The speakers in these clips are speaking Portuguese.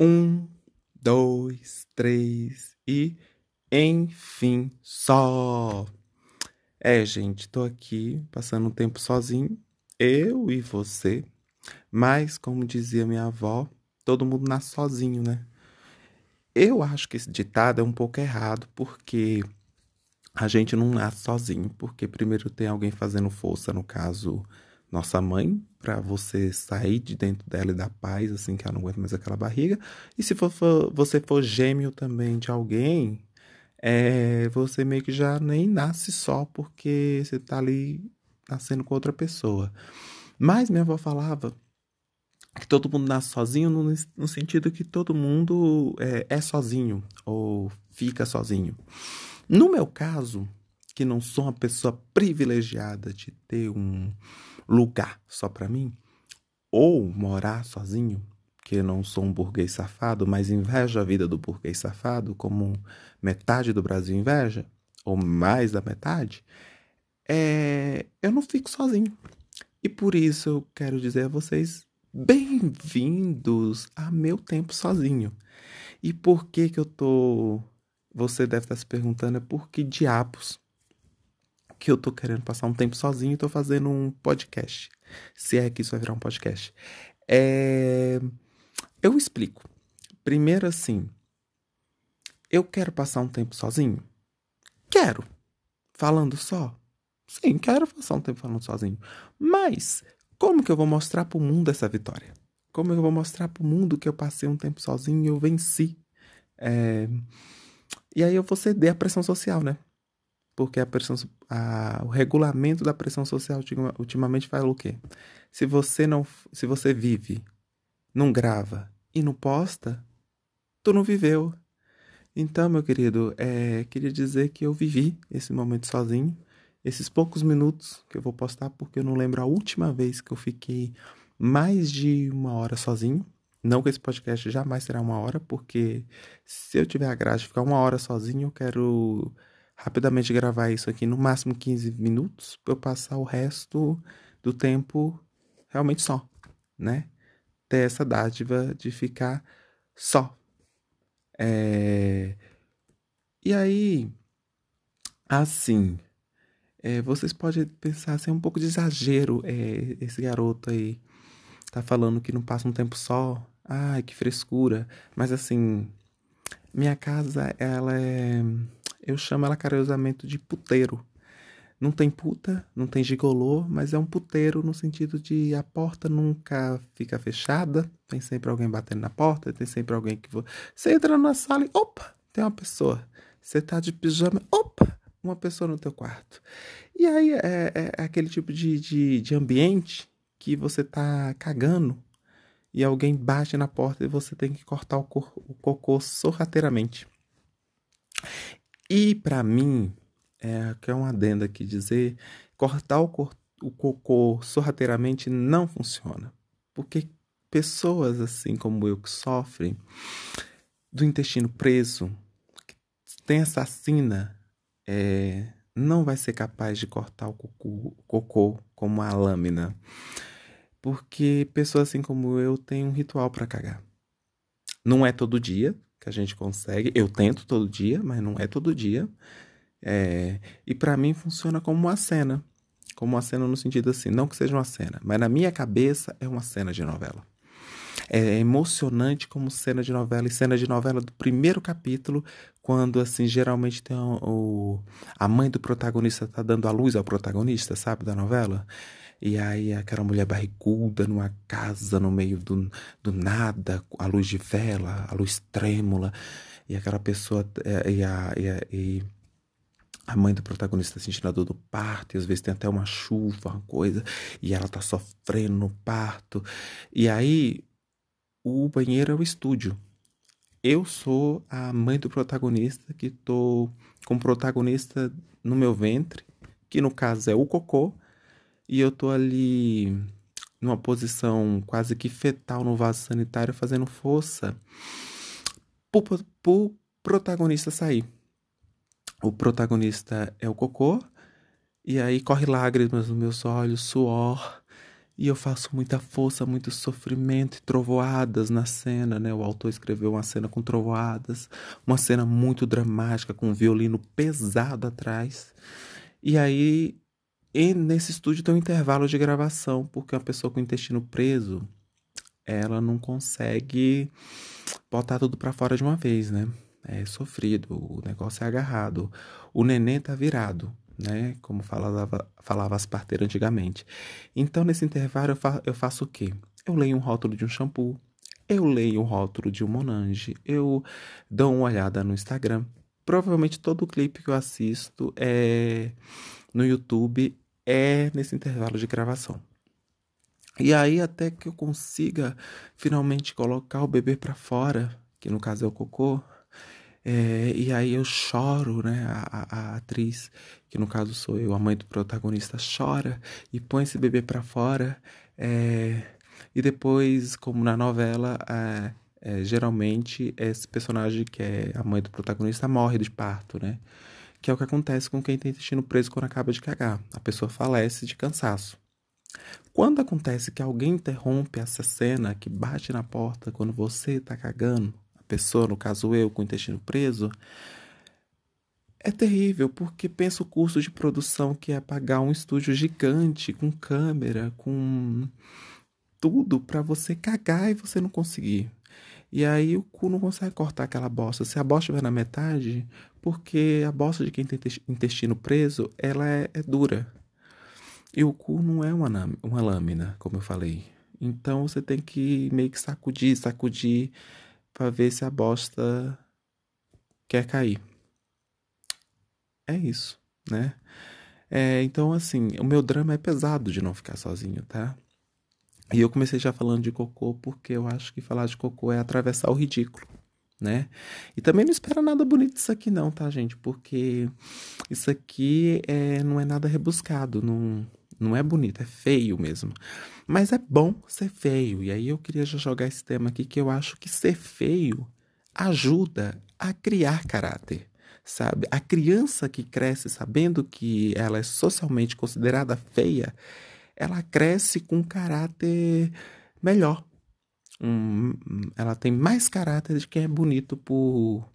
Um, dois, três e enfim, só. É, gente, tô aqui passando um tempo sozinho, eu e você. Mas, como dizia minha avó, todo mundo nasce sozinho, né? Eu acho que esse ditado é um pouco errado, porque a gente não nasce sozinho, porque primeiro tem alguém fazendo força, no caso, nossa mãe, para você sair de dentro dela e dar paz, assim, que ela não aguenta mais aquela barriga. E se for, for, você for gêmeo também de alguém, é, você meio que já nem nasce só porque você tá ali nascendo com outra pessoa. Mas minha avó falava que todo mundo nasce sozinho no, no sentido que todo mundo é, é sozinho ou fica sozinho. No meu caso, que não sou uma pessoa privilegiada de ter um lugar só para mim, ou morar sozinho, que não sou um burguês safado, mas invejo a vida do burguês safado, como metade do Brasil inveja, ou mais da metade, é... eu não fico sozinho. E por isso eu quero dizer a vocês bem-vindos a meu tempo sozinho. E por que que eu tô você deve estar se perguntando é por que diabos que eu tô querendo passar um tempo sozinho e tô fazendo um podcast. Se é que isso vai virar um podcast. É... Eu explico. Primeiro assim, eu quero passar um tempo sozinho? Quero. Falando só? Sim, quero passar um tempo falando sozinho. Mas como que eu vou mostrar pro mundo essa vitória? Como eu vou mostrar pro mundo que eu passei um tempo sozinho e eu venci? É... E aí eu vou ceder à pressão social, né? Porque a pressão, a, o regulamento da pressão social ultimamente fala o quê? Se você não, se você vive, não grava e não posta, tu não viveu. Então, meu querido, é, queria dizer que eu vivi esse momento sozinho, esses poucos minutos que eu vou postar, porque eu não lembro a última vez que eu fiquei mais de uma hora sozinho. Não que esse podcast jamais será uma hora, porque se eu tiver a graça de ficar uma hora sozinho, eu quero rapidamente gravar isso aqui no máximo 15 minutos para eu passar o resto do tempo realmente só, né? Ter essa dádiva de ficar só. É... E aí, assim, é, vocês podem pensar assim, é um pouco de exagero é, esse garoto aí tá falando que não passa um tempo só, Ai, que frescura. Mas assim, minha casa, ela é. Eu chamo ela carinhosamente de puteiro. Não tem puta, não tem gigolô, mas é um puteiro no sentido de a porta nunca fica fechada, tem sempre alguém batendo na porta, tem sempre alguém que. Você entra na sala e. opa! Tem uma pessoa. Você tá de pijama, opa! Uma pessoa no teu quarto. E aí é, é, é aquele tipo de, de, de ambiente que você tá cagando e alguém bate na porta e você tem que cortar o, o cocô sorrateiramente. E para mim, é que é um adendo aqui dizer, cortar o, o cocô sorrateiramente não funciona. Porque pessoas assim como eu que sofrem do intestino preso, que tem assassina, é, não vai ser capaz de cortar o cocô, cocô como a lâmina. Porque pessoas assim como eu têm um ritual para cagar. Não é todo dia que a gente consegue. Eu tento todo dia, mas não é todo dia. É... E para mim funciona como uma cena. Como uma cena no sentido assim, não que seja uma cena, mas na minha cabeça é uma cena de novela. É emocionante como cena de novela e cena de novela do primeiro capítulo, quando assim geralmente tem o, o a mãe do protagonista tá dando a luz ao protagonista, sabe, da novela. E aí aquela mulher barriguda numa casa no meio do, do nada, a luz de vela, a luz trêmula, e aquela pessoa é, e a, e a, e a mãe do protagonista sentindo a dor do parto, e às vezes tem até uma chuva, uma coisa, e ela tá sofrendo no parto. E aí o banheiro é o estúdio. Eu sou a mãe do protagonista que tô com o protagonista no meu ventre, que no caso é o cocô, e eu tô ali numa posição quase que fetal no vaso sanitário fazendo força pro, pro protagonista sair. O protagonista é o cocô, e aí corre lágrimas nos meus olhos, suor, e eu faço muita força, muito sofrimento e trovoadas na cena, né? O autor escreveu uma cena com trovoadas, uma cena muito dramática com um violino pesado atrás. E aí, e nesse estúdio tem um intervalo de gravação, porque uma pessoa com o intestino preso, ela não consegue botar tudo para fora de uma vez, né? É sofrido, o negócio é agarrado. O neném tá virado né? Como falava, falava as parteiras antigamente. Então, nesse intervalo, eu, fa eu faço o quê? Eu leio um rótulo de um shampoo, eu leio um rótulo de um Monange, eu dou uma olhada no Instagram. Provavelmente todo clipe que eu assisto é no YouTube é nesse intervalo de gravação. E aí até que eu consiga finalmente colocar o bebê para fora, que no caso é o cocô, é, e aí eu choro, né? A, a, a, atriz, que no caso sou eu, a mãe do protagonista, chora e põe esse bebê para fora. É, e depois, como na novela, é, é, geralmente esse personagem que é a mãe do protagonista morre de parto, né? Que é o que acontece com quem tem intestino preso quando acaba de cagar. A pessoa falece de cansaço. Quando acontece que alguém interrompe essa cena, que bate na porta quando você tá cagando, pessoa, no caso eu, com o intestino preso, é terrível, porque pensa o custo de produção que é pagar um estúdio gigante, com câmera, com tudo para você cagar e você não conseguir. E aí o cu não consegue cortar aquela bosta. Se a bosta vai na metade, porque a bosta de quem tem intestino preso, ela é, é dura. E o cu não é uma, uma lâmina, como eu falei. Então você tem que meio que sacudir, sacudir para ver se a bosta quer cair. É isso, né? É, então, assim, o meu drama é pesado de não ficar sozinho, tá? E eu comecei já falando de cocô porque eu acho que falar de cocô é atravessar o ridículo, né? E também não espera nada bonito isso aqui não, tá, gente? Porque isso aqui é, não é nada rebuscado, não, não é bonito, é feio mesmo. Mas é bom ser feio. E aí eu queria já jogar esse tema aqui que eu acho que ser feio ajuda a criar caráter. Sabe? A criança que cresce sabendo que ela é socialmente considerada feia, ela cresce com um caráter melhor. Um, ela tem mais caráter de quem é bonito por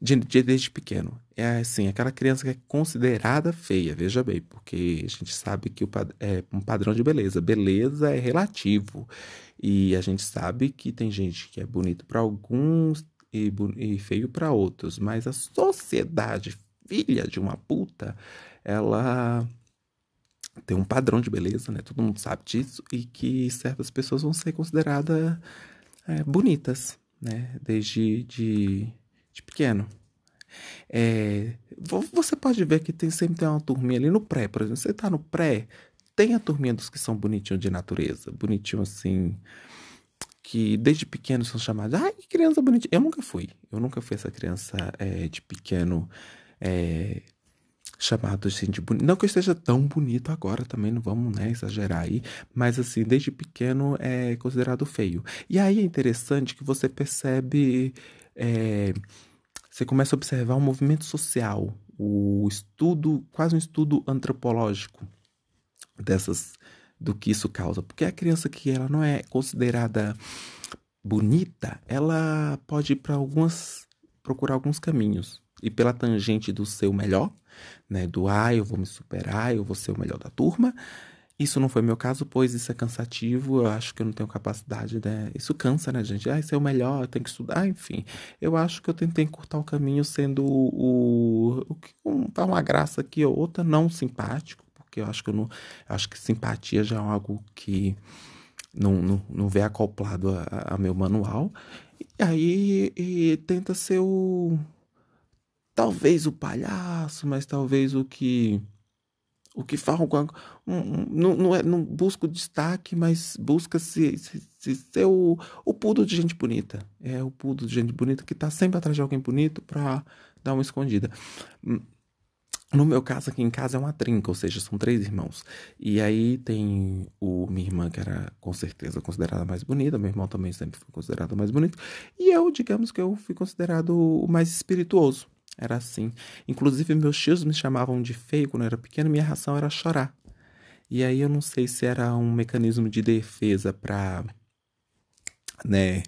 de, de, desde pequeno. É assim, aquela criança que é considerada feia, veja bem, porque a gente sabe que o, é um padrão de beleza. Beleza é relativo. E a gente sabe que tem gente que é bonito para alguns e, e feio para outros. Mas a sociedade, filha de uma puta, ela tem um padrão de beleza, né? Todo mundo sabe disso. E que certas pessoas vão ser consideradas é, bonitas, né? Desde de de pequeno. É, você pode ver que tem sempre tem uma turminha ali no pré, por exemplo. Você tá no pré, tem a turminha dos que são bonitinhos de natureza, bonitinho assim, que desde pequeno são chamados, ai, que criança bonitinha. Eu nunca fui, eu nunca fui essa criança é, de pequeno é, chamado assim de. Não que eu esteja tão bonito agora também, não vamos né, exagerar aí, mas assim, desde pequeno é considerado feio. E aí é interessante que você percebe é, você começa a observar um movimento social, o estudo, quase um estudo antropológico dessas do que isso causa, porque a criança que ela não é considerada bonita, ela pode ir para algumas procurar alguns caminhos e pela tangente do seu melhor, né, do ah, eu vou me superar, eu vou ser o melhor da turma, isso não foi meu caso, pois isso é cansativo, eu acho que eu não tenho capacidade, né? Isso cansa, né, gente? Ah, isso é o melhor, eu tenho que estudar, enfim. Eu acho que eu tentei encurtar o caminho sendo o, o, um, uma graça aqui ou outra, não simpático, porque eu acho que eu não. Eu acho que simpatia já é algo que não, não, não vem acoplado a, a meu manual. E aí e tenta ser o. Talvez o palhaço, mas talvez o que o que faz um, um, não, não, é, não busca o destaque, mas busca se, se, se ser o, o pudo de gente bonita. É o pudo de gente bonita que tá sempre atrás de alguém bonito pra dar uma escondida. Hum, no meu caso, aqui em casa é uma trinca, ou seja, são três irmãos. E aí tem o minha irmã, que era com certeza considerada mais bonita, meu irmão também sempre foi considerado mais bonito. E eu, digamos que eu fui considerado o mais espirituoso. Era assim. Inclusive, meus tios me chamavam de feio quando eu era pequeno, minha reação era chorar. E aí eu não sei se era um mecanismo de defesa para, né,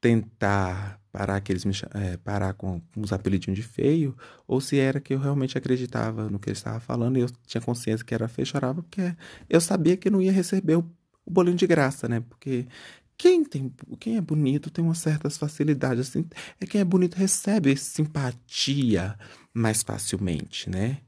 tentar parar que eles me é, parar com, os apelidinhos de feio, ou se era que eu realmente acreditava no que ele estava falando e eu tinha consciência que era feio, chorava porque eu sabia que não ia receber o, o bolinho de graça, né? Porque quem tem, quem é bonito tem umas certas facilidades, assim, é quem é bonito recebe simpatia mais facilmente, né?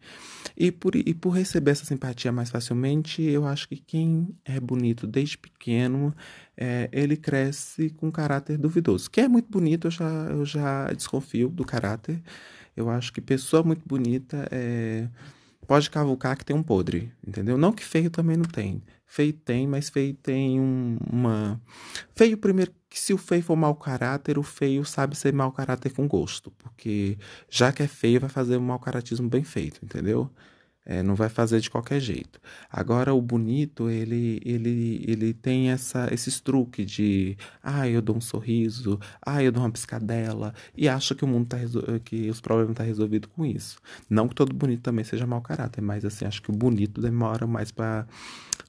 E por, e por receber essa simpatia mais facilmente, eu acho que quem é bonito desde pequeno, é, ele cresce com caráter duvidoso. Quem é muito bonito, eu já, eu já desconfio do caráter. Eu acho que pessoa muito bonita é, pode cavucar que tem um podre, entendeu? Não que feio também não tem. Feio tem, mas feio tem um, uma. Feio, primeiro, que se o feio for mau caráter, o feio sabe ser mau caráter com gosto. Porque já que é feio, vai fazer um mau caratismo bem feito, entendeu? É, não vai fazer de qualquer jeito. Agora o bonito, ele ele ele tem essa esses truques de, ah, eu dou um sorriso, ah, eu dou uma piscadela e acho que o mundo tá que os problemas tá resolvidos com isso. Não que todo bonito também seja mau caráter, mas assim, acho que o bonito demora mais para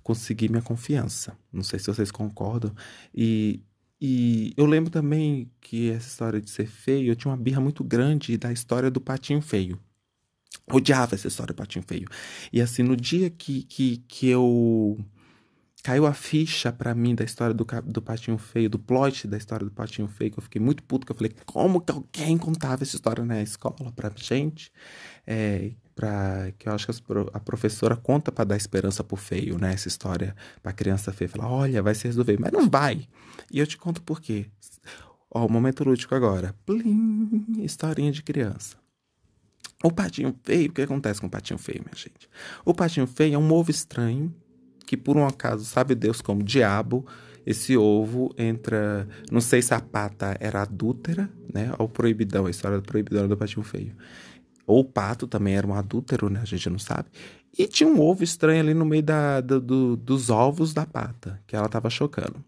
conseguir minha confiança. Não sei se vocês concordam. E e eu lembro também que essa história de ser feio, eu tinha uma birra muito grande da história do patinho feio. Odiava essa história do Patinho Feio. E assim, no dia que, que, que eu. Caiu a ficha para mim da história do, do Patinho Feio, do plot da história do Patinho Feio, que eu fiquei muito puto, que eu falei, como que alguém contava essa história na escola pra gente? É, pra, que eu acho que a professora conta para dar esperança pro feio, né? Essa história pra criança feia. Falar, olha, vai se resolver. Mas não vai. E eu te conto por quê. Ó, o momento lúdico agora. Plim, historinha de criança. O patinho feio, o que acontece com o patinho feio, minha gente? O patinho feio é um ovo estranho que, por um acaso, sabe Deus como diabo, esse ovo entra. Não sei se a pata era adúltera, né? Ou proibidão, a história do proibidão do patinho feio. Ou o pato também era um adúltero, né? A gente não sabe. E tinha um ovo estranho ali no meio da, do, do, dos ovos da pata, que ela tava chocando.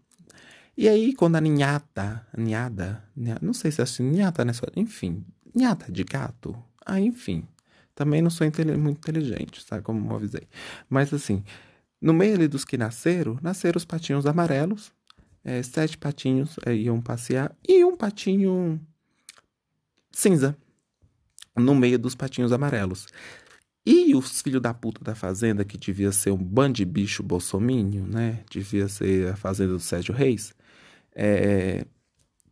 E aí, quando a ninhata, ninhada, não sei se é assim, ninhata, né? Enfim, ninhata de gato, ah, enfim. Também não sou muito inteligente, sabe? Como eu avisei. Mas assim, no meio ali dos que nasceram, nasceram os patinhos amarelos. É, sete patinhos é, iam passear. E um patinho cinza. No meio dos patinhos amarelos. E os filhos da puta da fazenda, que devia ser um bando de bicho bolsominho, né? Devia ser a fazenda do Sérgio Reis. É,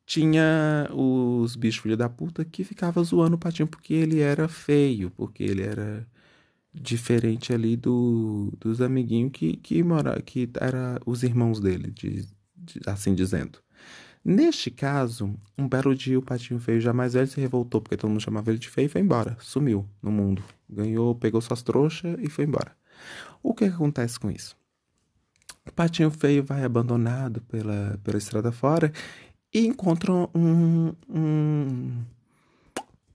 tinha os bichos filho da puta que ficava zoando o patinho porque ele era feio, porque ele era diferente ali do, dos amiguinhos que, que mora, que era os irmãos dele, de, de, assim dizendo. Neste caso, um belo dia o patinho feio já mais velho se revoltou porque todo mundo chamava ele de feio e foi embora, sumiu no mundo, ganhou, pegou suas trouxas e foi embora. O que, que acontece com isso? O patinho feio vai abandonado pela, pela estrada fora e encontram um, um,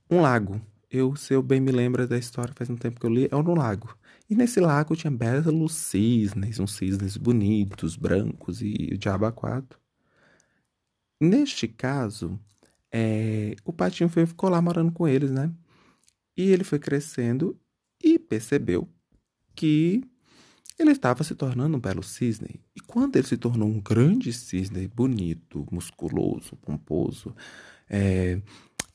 um lago. Eu, se eu bem me lembro da história, faz um tempo que eu li, é um lago. E nesse lago tinha belos cisnes, uns cisnes bonitos, brancos e o diabo quatro. Neste caso, é, o patinho ficou lá morando com eles, né? E ele foi crescendo e percebeu que ele estava se tornando um belo cisne. E quando ele se tornou um grande cisne, bonito, musculoso, pomposo, é,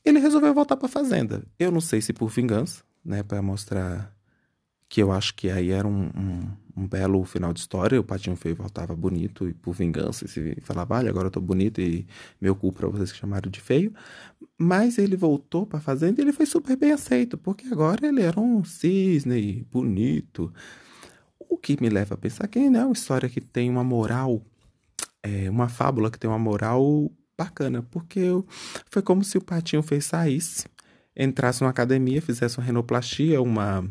ele resolveu voltar para a fazenda. Eu não sei se por vingança, né, para mostrar que eu acho que aí era um, um, um, belo final de história. O Patinho Feio voltava bonito e por vingança e se falava, olha, agora eu tô bonito e meu cu para vocês que chamaram de feio. Mas ele voltou para a fazenda e ele foi super bem aceito, porque agora ele era um cisne bonito. O que me leva a pensar que não é uma história que tem uma moral, é, uma fábula que tem uma moral bacana, porque eu, foi como se o patinho fez saísse, entrasse numa academia, fizesse uma renoplastia, uma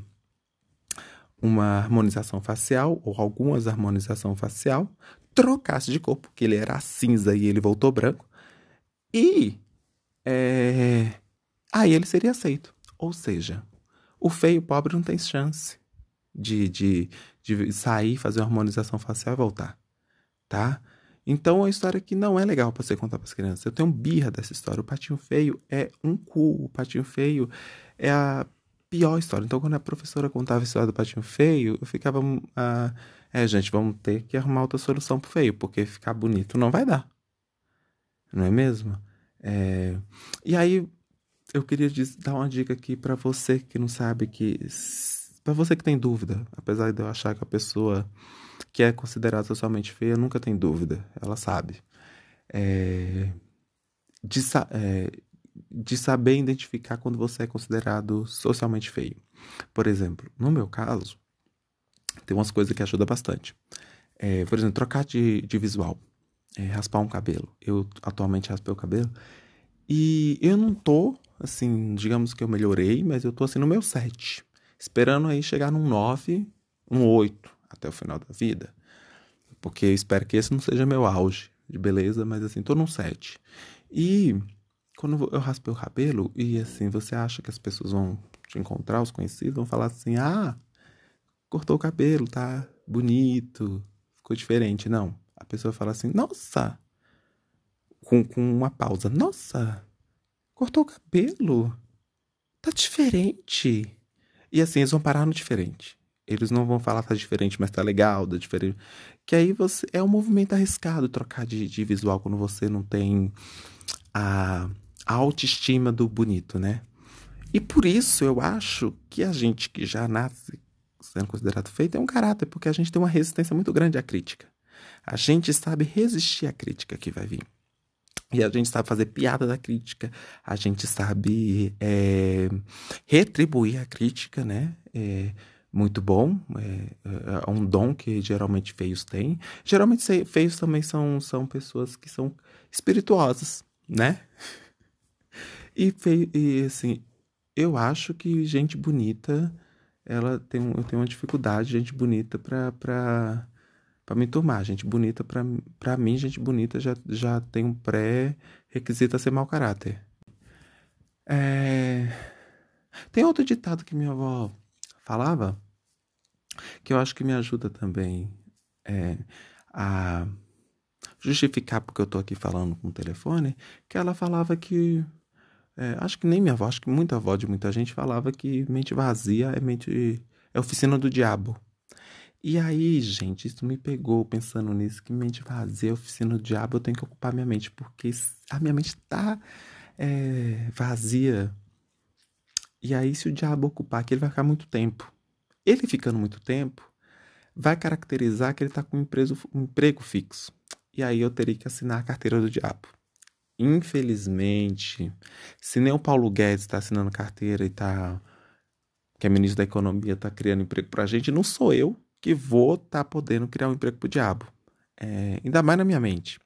uma harmonização facial ou algumas harmonização facial, trocasse de corpo, porque ele era cinza e ele voltou branco, e é, aí ele seria aceito. Ou seja, o feio pobre não tem chance de, de, de sair, fazer uma harmonização facial e voltar, tá? Então é uma história que não é legal para você contar para as crianças. Eu tenho birra dessa história. O patinho feio é um cu. O patinho feio é a pior história. Então, quando a professora contava a história do patinho feio, eu ficava. Ah, é, gente, vamos ter que arrumar outra solução pro feio, porque ficar bonito não vai dar. Não é mesmo? É... E aí, eu queria dar uma dica aqui para você que não sabe que. Para você que tem dúvida, apesar de eu achar que a pessoa que é considerada socialmente feia nunca tem dúvida, ela sabe. É... De, é, de saber identificar quando você é considerado socialmente feio. Por exemplo, no meu caso, tem umas coisas que ajudam bastante. É, por exemplo, trocar de, de visual, é, raspar um cabelo. Eu atualmente raspei o cabelo e eu não tô, assim, digamos que eu melhorei, mas eu tô assim no meu 7, esperando aí chegar num 9, um 8 até o final da vida. Porque eu espero que esse não seja meu auge de beleza, mas assim, tô num 7. E quando eu raspei o cabelo e assim, você acha que as pessoas vão te encontrar, os conhecidos, vão falar assim: ah, cortou o cabelo, tá bonito, ficou diferente. Não. A pessoa fala assim: nossa, com, com uma pausa: nossa, cortou o cabelo, tá diferente. E assim, eles vão parar no diferente. Eles não vão falar tá diferente, mas tá legal, tá diferente. Que aí você é um movimento arriscado trocar de, de visual quando você não tem a a autoestima do bonito, né? E por isso eu acho que a gente que já nasce sendo considerado feito é um caráter, porque a gente tem uma resistência muito grande à crítica. A gente sabe resistir à crítica que vai vir. E a gente sabe fazer piada da crítica, a gente sabe é, retribuir a crítica, né? É muito bom, é, é, um dom que geralmente feios têm. Geralmente feios também são, são pessoas que são espirituosas, né? E, e assim, eu acho que gente bonita, ela tem, eu tenho uma dificuldade, gente bonita pra, pra, pra me tomar. Gente bonita, pra mim, gente bonita já, já tem um pré-requisito a ser mau caráter. É... Tem outro ditado que minha avó falava, que eu acho que me ajuda também é, a justificar porque eu tô aqui falando com o telefone, que ela falava que é, acho que nem minha avó, acho que muita avó de muita gente falava que mente vazia é mente. é oficina do diabo. E aí, gente, isso me pegou pensando nisso, que mente vazia oficina do diabo, eu tenho que ocupar minha mente, porque a minha mente tá é, vazia. E aí, se o diabo ocupar aqui, ele vai ficar muito tempo. Ele ficando muito tempo, vai caracterizar que ele tá com um, emprego, um emprego fixo. E aí eu teria que assinar a carteira do diabo. Infelizmente, se nem o Paulo Guedes está assinando carteira e tá. que é ministro da Economia está criando emprego para a gente, não sou eu que vou estar tá podendo criar um emprego para o diabo. É, ainda mais na minha mente.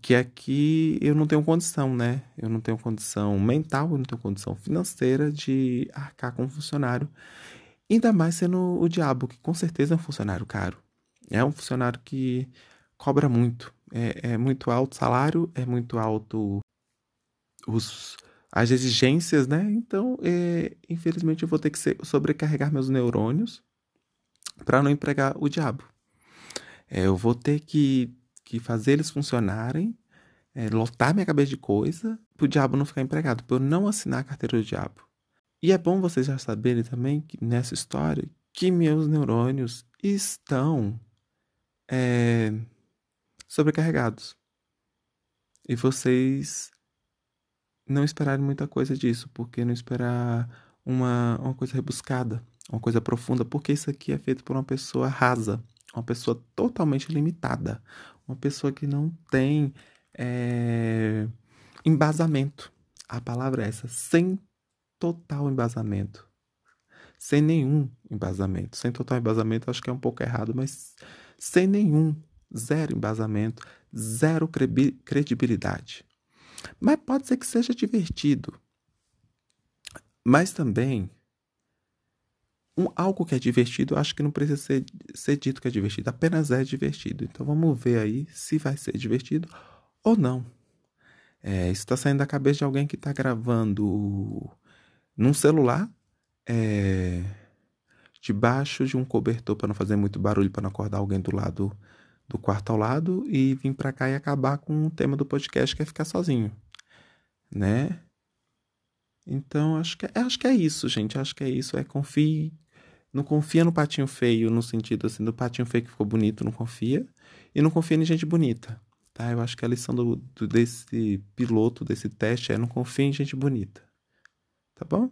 Que é que eu não tenho condição, né? Eu não tenho condição mental, eu não tenho condição financeira de arcar com um funcionário. Ainda mais sendo o diabo, que com certeza é um funcionário caro. É um funcionário que cobra muito é, é muito alto salário, é muito alto os, as exigências, né? Então, é, infelizmente, eu vou ter que sobrecarregar meus neurônios para não empregar o diabo. É, eu vou ter que, que fazer eles funcionarem, é, lotar minha cabeça de coisa, para o diabo não ficar empregado, para eu não assinar a carteira do diabo. E é bom vocês já saberem também que nessa história que meus neurônios estão é, sobrecarregados. E vocês não esperarem muita coisa disso, porque não esperar uma, uma coisa rebuscada, uma coisa profunda, porque isso aqui é feito por uma pessoa rasa, uma pessoa totalmente limitada, uma pessoa que não tem é, embasamento. A palavra é essa, sem total embasamento. Sem nenhum embasamento. Sem total embasamento, acho que é um pouco errado, mas sem nenhum zero embasamento, zero credibilidade. Mas pode ser que seja divertido. Mas também, um, algo que é divertido, acho que não precisa ser, ser dito que é divertido, apenas é divertido. Então vamos ver aí se vai ser divertido ou não. É, isso está saindo da cabeça de alguém que está gravando num celular, é, debaixo de um cobertor para não fazer muito barulho, para não acordar alguém do lado do quarto ao lado e vir para cá e acabar com o tema do podcast que é ficar sozinho, né? Então, acho que, é, acho que é isso, gente. Acho que é isso. É confie. Não confia no patinho feio, no sentido assim, do patinho feio que ficou bonito, não confia. E não confia em gente bonita, tá? Eu acho que a lição do, do desse piloto, desse teste, é não confia em gente bonita. Tá bom?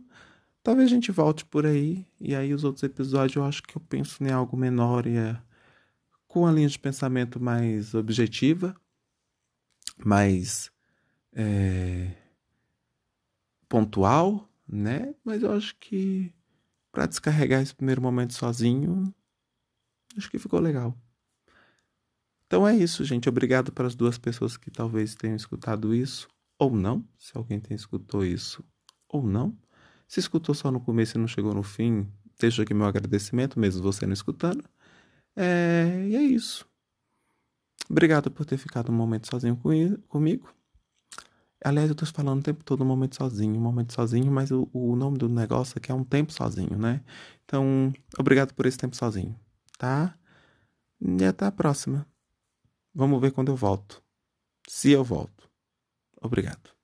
Talvez a gente volte por aí. E aí, os outros episódios, eu acho que eu penso em algo menor e é com a linha de pensamento mais objetiva, mais. É pontual, né? Mas eu acho que para descarregar esse primeiro momento sozinho, acho que ficou legal. Então é isso, gente. Obrigado para as duas pessoas que talvez tenham escutado isso ou não, se alguém tem escutou isso ou não. Se escutou só no começo e não chegou no fim, deixo aqui meu agradecimento, mesmo você não escutando. É... E é isso. Obrigado por ter ficado um momento sozinho comigo. Aliás, eu tô falando o tempo todo um momento sozinho, um momento sozinho, mas o, o nome do negócio aqui é um tempo sozinho, né? Então, obrigado por esse tempo sozinho, tá? E até a próxima. Vamos ver quando eu volto. Se eu volto. Obrigado.